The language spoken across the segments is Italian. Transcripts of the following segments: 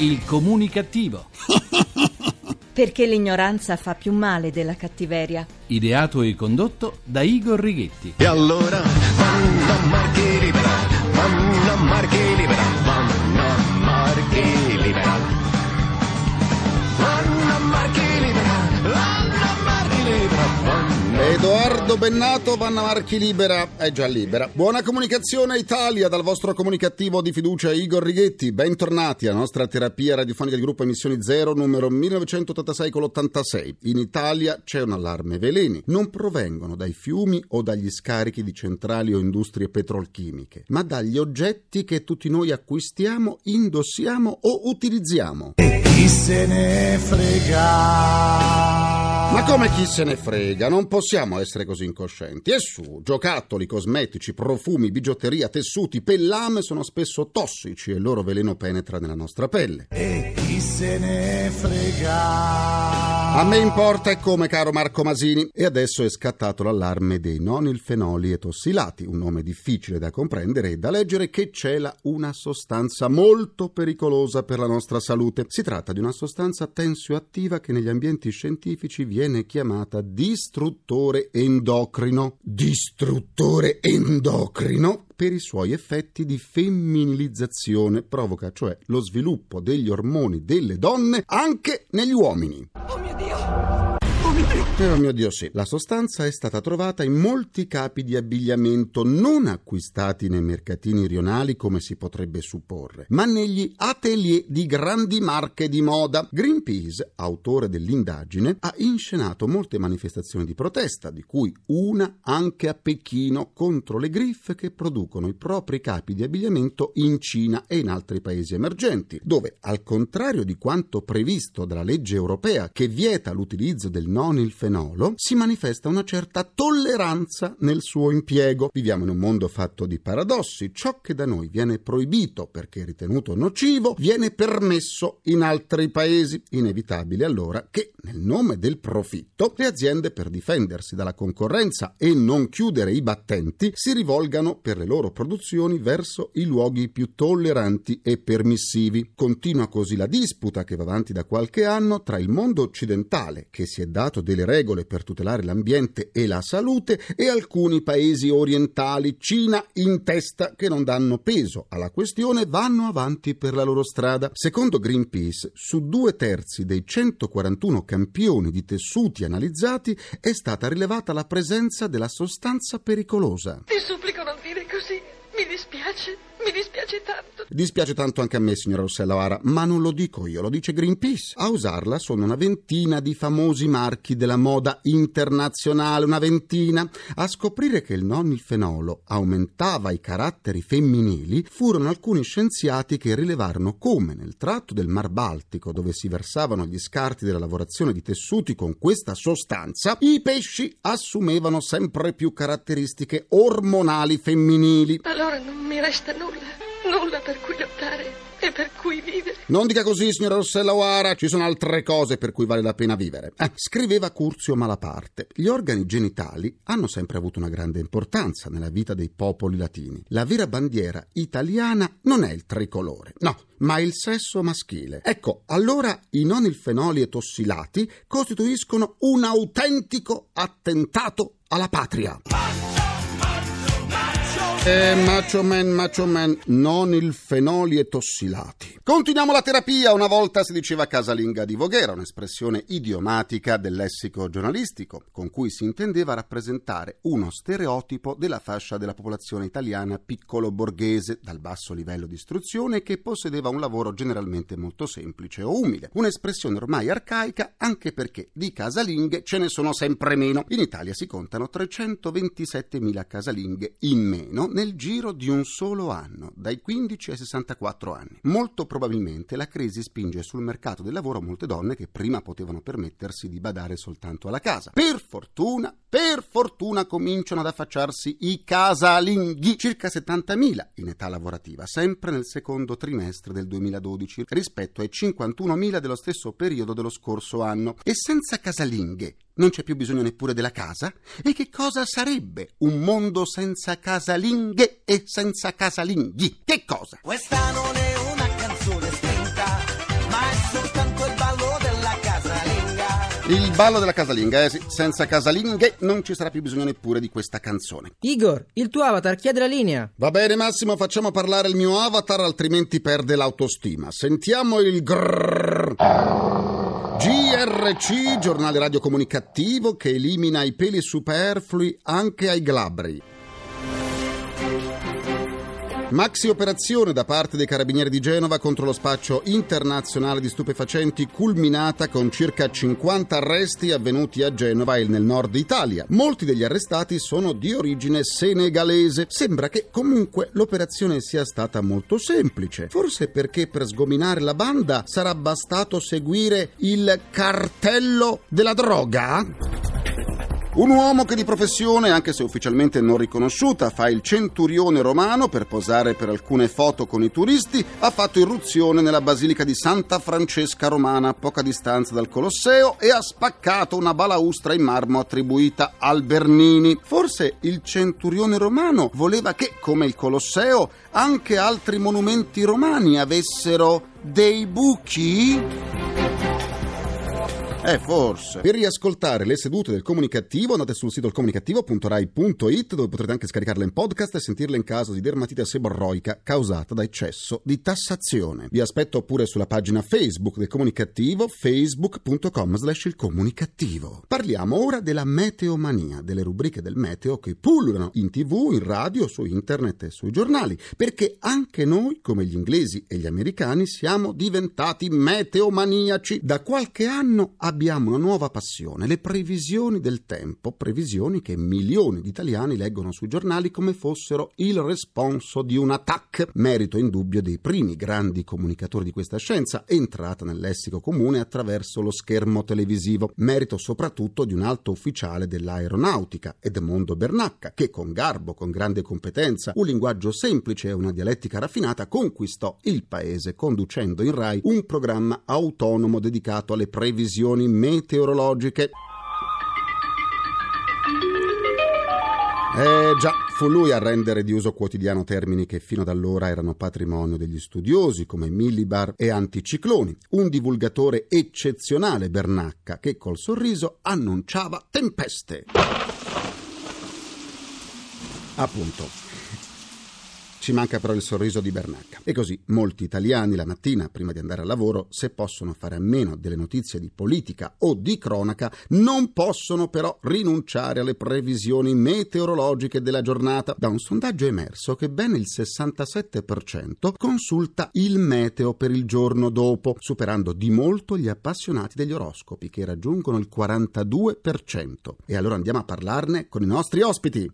Il comunicativo. Perché l'ignoranza fa più male della cattiveria. Ideato e condotto da Igor Righetti. E allora vanno a Marchi libera, vanno a Marchi libera, vanno a Marchi libera. Edoardo Bennato, Vanna Marchi Libera, è già libera. Buona comunicazione Italia dal vostro comunicativo di fiducia Igor Righetti. Bentornati alla nostra terapia radiofonica di gruppo Emissioni Zero numero 1986 con l'86. In Italia c'è un allarme veleni. Non provengono dai fiumi o dagli scarichi di centrali o industrie petrolchimiche, ma dagli oggetti che tutti noi acquistiamo, indossiamo o utilizziamo. Chi se ne frega? Ma come chi se ne frega? Non possiamo essere così incoscienti. E su, giocattoli, cosmetici, profumi, bigiotteria, tessuti, pellame sono spesso tossici e il loro veleno penetra nella nostra pelle. E chi se ne frega? A me importa e come, caro Marco Masini. E adesso è scattato l'allarme dei nonilfenoli e tossilati, un nome difficile da comprendere e da leggere che cela una sostanza molto pericolosa per la nostra salute. Si tratta di una sostanza tensioattiva che negli ambienti scientifici viene chiamata distruttore endocrino. Distruttore endocrino? Per i suoi effetti di femminilizzazione, provoca cioè lo sviluppo degli ormoni delle donne anche negli uomini. Oh mio Dio, sì. La sostanza è stata trovata in molti capi di abbigliamento non acquistati nei mercatini rionali come si potrebbe supporre, ma negli atelier di grandi marche di moda. Greenpeace, autore dell'indagine, ha inscenato molte manifestazioni di protesta, di cui una anche a Pechino contro le griffe che producono i propri capi di abbigliamento in Cina e in altri paesi emergenti, dove, al contrario di quanto previsto dalla legge europea che vieta l'utilizzo del nonilfenolo, si manifesta una certa tolleranza nel suo impiego. Viviamo in un mondo fatto di paradossi. Ciò che da noi viene proibito perché ritenuto nocivo viene permesso in altri paesi. Inevitabile allora che, nel nome del profitto, le aziende per difendersi dalla concorrenza e non chiudere i battenti si rivolgano per le loro produzioni verso i luoghi più tolleranti e permissivi. Continua così la disputa che va avanti da qualche anno tra il mondo occidentale, che si è dato delle regole per tutelare l'ambiente e la salute, e alcuni paesi orientali, Cina in testa, che non danno peso alla questione, vanno avanti per la loro strada. Secondo Greenpeace, su due terzi dei 141 campioni di tessuti analizzati è stata rilevata la presenza della sostanza pericolosa. Ti supplico non dire così. Mi dispiace, mi dispiace tanto. Dispiace tanto anche a me, signora Rossella O'Hara, ma non lo dico io, lo dice Greenpeace. A usarla sono una ventina di famosi marchi della moda internazionale, una ventina. A scoprire che il nonilfenolo aumentava i caratteri femminili furono alcuni scienziati che rilevarono come nel tratto del Mar Baltico, dove si versavano gli scarti della lavorazione di tessuti con questa sostanza, i pesci assumevano sempre più caratteristiche ormonali femminili. Allora non mi resta nulla, nulla per cui lottare e per cui vivere. Non dica così, signora Rossella O'Hara, ci sono altre cose per cui vale la pena vivere. Eh, scriveva Curzio Malaparte. Gli organi genitali hanno sempre avuto una grande importanza nella vita dei popoli latini. La vera bandiera italiana non è il tricolore, no, ma il sesso maschile. Ecco, allora i nonilfenoli e tossilati costituiscono un autentico attentato alla patria. Eh, macho man, macho man, non il fenoli e tossilati. Continuiamo la terapia. Una volta si diceva casalinga di Voghera, un'espressione idiomatica del lessico giornalistico, con cui si intendeva rappresentare uno stereotipo della fascia della popolazione italiana piccolo borghese, dal basso livello di istruzione, che possedeva un lavoro generalmente molto semplice o umile. Un'espressione ormai arcaica, anche perché di casalinghe ce ne sono sempre meno. In Italia si contano 327.000 casalinghe in meno nel giro di un solo anno, dai 15 ai 64 anni. Molto probabilmente la crisi spinge sul mercato del lavoro molte donne che prima potevano permettersi di badare soltanto alla casa. Per fortuna, per fortuna cominciano ad affacciarsi i casalinghi, circa 70.000 in età lavorativa, sempre nel secondo trimestre del 2012, rispetto ai 51.000 dello stesso periodo dello scorso anno. E senza casalinghe non c'è più bisogno neppure della casa? E che cosa sarebbe un mondo senza casalinghe e senza casalinghi? Che cosa? Questa non è una canzone spinta, ma è soltanto il ballo della casalinga. Il ballo della casalinga, eh sì, senza casalinghe non ci sarà più bisogno neppure di questa canzone. Igor, il tuo avatar chiede la linea. Va bene Massimo, facciamo parlare il mio avatar altrimenti perde l'autostima. Sentiamo il grrrr. GRC, giornale radiocomunicativo che elimina i peli superflui anche ai glabri. Maxi operazione da parte dei carabinieri di Genova contro lo spaccio internazionale di stupefacenti culminata con circa 50 arresti avvenuti a Genova e nel nord Italia. Molti degli arrestati sono di origine senegalese. Sembra che comunque l'operazione sia stata molto semplice. Forse perché per sgominare la banda sarà bastato seguire il cartello della droga? Un uomo che di professione, anche se ufficialmente non riconosciuta, fa il centurione romano per posare per alcune foto con i turisti, ha fatto irruzione nella basilica di Santa Francesca Romana a poca distanza dal Colosseo e ha spaccato una balaustra in marmo attribuita al Bernini. Forse il centurione romano voleva che, come il Colosseo, anche altri monumenti romani avessero dei buchi? Eh, forse. Per riascoltare le sedute del comunicativo andate sul sito comunicativo.rai.it dove potrete anche scaricarle in podcast e sentirle in caso di dermatite seborroica causata da eccesso di tassazione. Vi aspetto pure sulla pagina Facebook del comunicativo facebook.com slash il comunicativo. Parliamo ora della meteomania, delle rubriche del meteo che pullulano in tv, in radio, su internet e sui giornali, perché anche noi, come gli inglesi e gli americani, siamo diventati meteomaniaci. Da qualche anno abbiamo una nuova passione, le previsioni del tempo, previsioni che milioni di italiani leggono sui giornali come fossero il responso di un attack, merito indubbio dei primi grandi comunicatori di questa scienza, entrata nel lessico comune attraverso lo schermo televisivo, merito soprattutto di un alto ufficiale dell'aeronautica, Edmondo Bernacca, che con garbo, con grande competenza, un linguaggio semplice e una dialettica raffinata conquistò il paese conducendo in Rai un programma autonomo dedicato alle previsioni meteorologiche. Eh già, fu lui a rendere di uso quotidiano termini che fino ad allora erano patrimonio degli studiosi come millibar e anticicloni, un divulgatore eccezionale Bernacca che col sorriso annunciava tempeste. Appunto. Ci manca però il sorriso di Bernacca. E così molti italiani la mattina, prima di andare al lavoro, se possono fare a meno delle notizie di politica o di cronaca, non possono però rinunciare alle previsioni meteorologiche della giornata. Da un sondaggio è emerso che ben il 67% consulta il meteo per il giorno dopo, superando di molto gli appassionati degli oroscopi che raggiungono il 42%. E allora andiamo a parlarne con i nostri ospiti.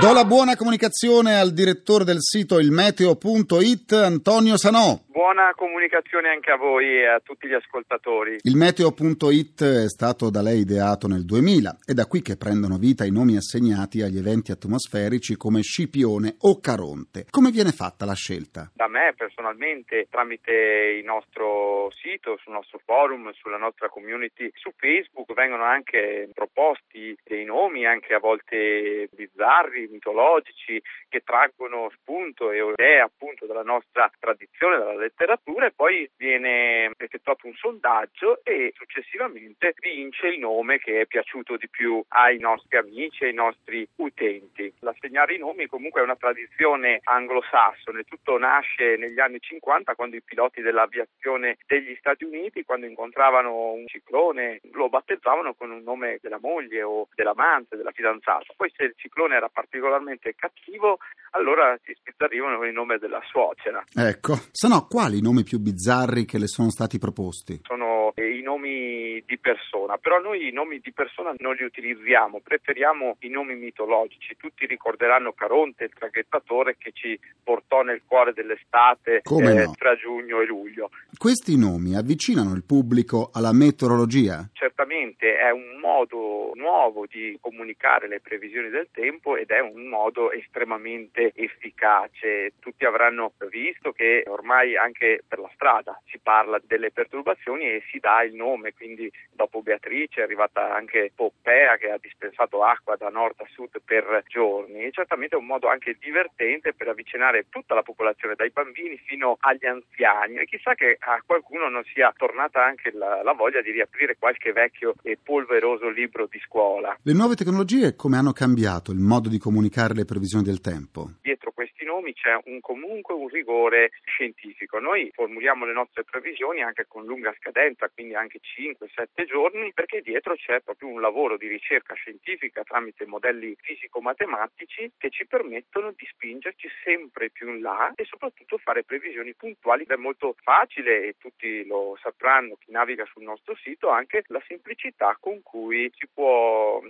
Do la buona comunicazione al direttore del sito ilmeteo.it Antonio Sanò. Buona comunicazione anche a voi e a tutti gli ascoltatori. Il meteo.it è stato da lei ideato nel 2000 è da qui che prendono vita i nomi assegnati agli eventi atmosferici come Scipione o Caronte. Come viene fatta la scelta? Da me personalmente, tramite il nostro sito, sul nostro forum, sulla nostra community su Facebook, vengono anche proposti dei nomi, anche a volte bizzarri, mitologici, che traggono spunto e idee appunto dalla nostra tradizione, dalla letteratura e poi viene effettuato un sondaggio e successivamente vince il nome che è piaciuto di più ai nostri amici, ai nostri utenti. L'assegnare i nomi comunque è una tradizione anglosassone, tutto nasce negli anni 50 quando i piloti dell'aviazione degli Stati Uniti quando incontravano un ciclone lo battezzavano con un nome della moglie o dell'amante, della fidanzata. Poi se il ciclone era particolarmente cattivo allora si spizzarrivano con il nome della suocera. Ecco, se no quali i nomi più bizzarri che le sono stati proposti? Sono eh, i nomi di persona, però noi i nomi di persona non li utilizziamo, preferiamo i nomi mitologici. Tutti ricorderanno Caronte, il traghettatore che ci portò nel cuore dell'estate eh, no? tra giugno e luglio. Questi nomi avvicinano il pubblico alla meteorologia? Certamente è un modo nuovo di comunicare le previsioni del tempo ed è un modo estremamente efficace. Tutti avranno visto che ormai anche per la strada si parla delle perturbazioni e si dà il nome, quindi dopo Beatrice è arrivata anche Poppea che ha dispensato acqua da nord a sud per giorni. E certamente è un modo anche divertente per avvicinare tutta la popolazione, dai bambini fino agli anziani. E chissà che a qualcuno non sia tornata anche la, la voglia di riaprire qualche vecchio e polveroso libro di scuola. Le nuove tecnologie come hanno cambiato il modo di comunicare le previsioni del tempo? Dietro questi nomi c'è un, comunque un rigore scientifico. Noi formuliamo le nostre previsioni anche con lunga scadenza, quindi anche 5-7 giorni, perché dietro c'è proprio un lavoro di ricerca scientifica tramite modelli fisico-matematici che ci permettono di spingerci sempre più in là e soprattutto fare previsioni puntuali. È molto facile e tutti lo sapranno chi naviga sul nostro sito anche la semplicità con cui si può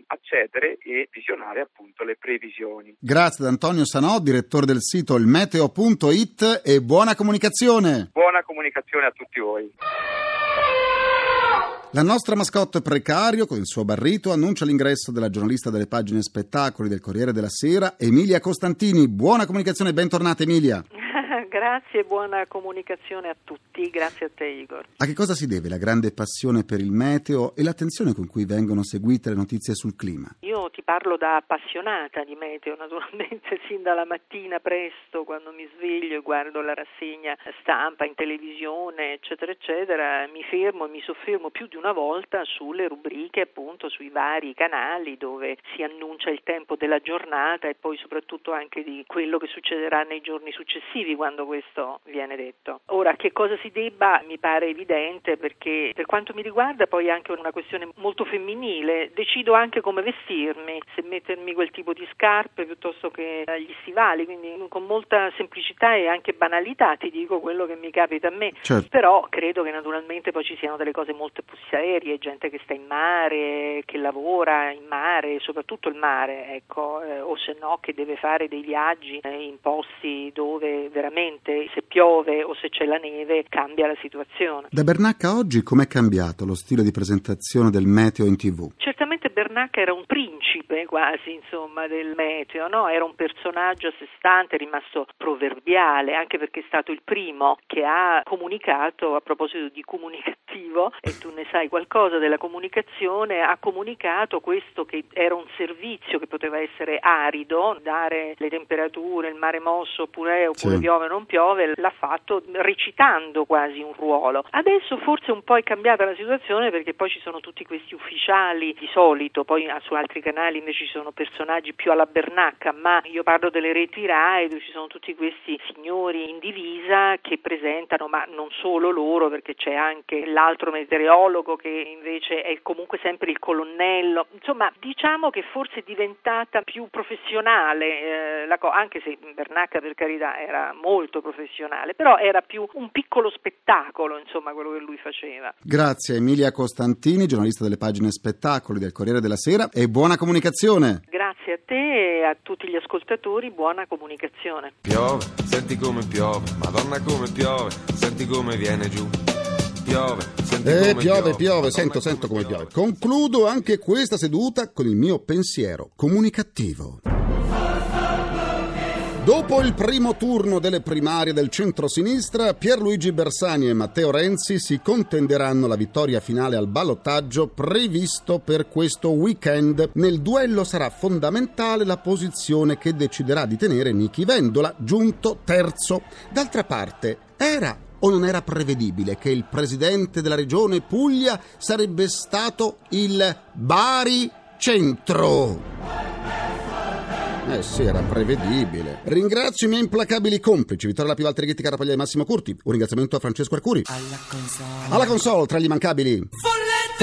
accedere e visionare appunto le previsioni. Grazie ad Antonio Sanò, direttore del sito ilmeteo.it e buona comunicazione. Buona comunicazione a tutti voi. La nostra mascotte precario, con il suo barrito, annuncia l'ingresso della giornalista delle pagine spettacoli del Corriere della Sera, Emilia Costantini. Buona comunicazione e bentornata Emilia. Grazie e buona comunicazione a tutti, grazie a te Igor. A che cosa si deve la grande passione per il meteo e l'attenzione con cui vengono seguite le notizie sul clima? Io ti parlo da appassionata di meteo, naturalmente sin dalla mattina presto quando mi sveglio e guardo la rassegna stampa in televisione, eccetera, eccetera, mi fermo e mi soffermo più di una volta sulle rubriche, appunto sui vari canali dove si annuncia il tempo della giornata e poi soprattutto anche di quello che succederà nei giorni successivi quando questo viene detto. Ora, che cosa si debba mi pare evidente perché per quanto mi riguarda poi è anche una questione molto femminile, decido anche come vestirmi, se mettermi quel tipo di scarpe piuttosto che gli stivali, quindi con molta semplicità e anche banalità ti dico quello che mi capita a me, Certo. però credo che naturalmente poi ci siano delle cose molto più serie, gente che sta in mare, che lavora in mare, soprattutto il mare, ecco, eh, o se no che deve fare dei viaggi eh, in posti dove veramente se piove o se c'è la neve cambia la situazione. Da Bernacca a oggi com'è cambiato lo stile di presentazione del meteo in tv? Certamente Bernacca era un principe quasi, insomma, del meteo, no? Era un personaggio a sé stante, rimasto proverbiale, anche perché è stato il primo che ha comunicato a proposito di comunicativo, e tu ne sai qualcosa della comunicazione, ha comunicato questo che era un servizio che poteva essere arido, dare le temperature, il mare mosso oppure, oppure Sì. piove o non piove, l'ha fatto recitando quasi un ruolo. Adesso forse un po' è cambiata la situazione perché poi ci sono tutti questi ufficiali di solito, poi ah, su altri canali invece ci sono personaggi più alla Bernacca, ma io parlo delle reti RAI dove ci sono tutti questi signori in divisa che presentano, ma non solo loro perché c'è anche l'altro meteorologo che invece è comunque sempre il colonnello, insomma diciamo che forse è diventata più professionale, eh, co- anche se Bernacca per carità era molto professionale, però era più un piccolo spettacolo insomma quello che lui faceva. Grazie Emilia Costantini, giornalista delle pagine spettacoli del Corriere della Sera e buona comunicazione. Grazie a te e a tutti gli ascoltatori, buona comunicazione. Piove, senti come piove, madonna come piove, senti come viene giù. Piove, senti Eh, come piove, piove, sento, madonna sento come piove. Concludo anche questa seduta con il mio pensiero comunicativo. Dopo il primo turno delle primarie del centro-sinistra, Pierluigi Bersani e Matteo Renzi si contenderanno la vittoria finale al ballottaggio previsto per questo weekend. Nel duello sarà fondamentale la posizione che deciderà di tenere Nichi Vendola, giunto terzo. D'altra parte, era o non era prevedibile che il presidente della regione Puglia sarebbe stato il Bari Centro? Eh sì, era prevedibile. Ringrazio i miei implacabili complici, Vittorio La Pivalta Righetti, Carapaglia e Massimo Curti. Un ringraziamento a Francesco Arcuri. Alla console, tra gli immancabili.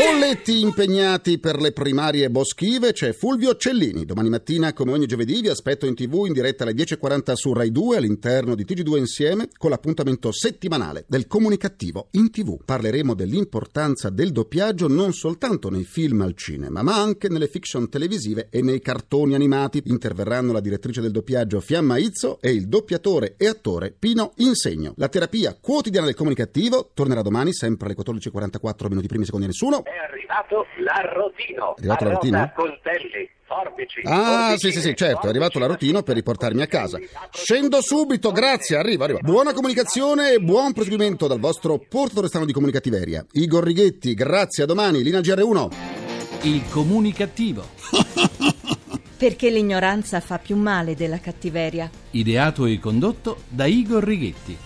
Folletti impegnati per le primarie boschive c'è Fulvio Cellini. Domani mattina, come ogni giovedì, vi aspetto in tv in diretta alle 10.40 su Rai 2 all'interno di TG2 Insieme con l'appuntamento settimanale del comunicativo in tv. Parleremo dell'importanza del doppiaggio non soltanto nei film al cinema, ma anche nelle fiction televisive e nei cartoni animati. Interverranno la direttrice del doppiaggio Fiamma Izzo e il doppiatore e attore Pino Insegno. La terapia quotidiana del comunicativo tornerà domani, sempre alle 14.44 minuti primi secondi nessuno. È arrivato l'arrotino. È arrivato l'arrotino? Coltelli. forbici. Ah, sì, sì, sì, certo, è arrivato l'arotino per riportarmi a casa. Scendo subito, grazie, arrivo, arrivo. Buona comunicazione e buon proseguimento dal vostro portatore strano di comunicativeria. Igor Righetti, grazie, a domani, linea GR1. Il comunicativo. Perché l'ignoranza fa più male della cattiveria. Ideato e condotto da Igor Righetti.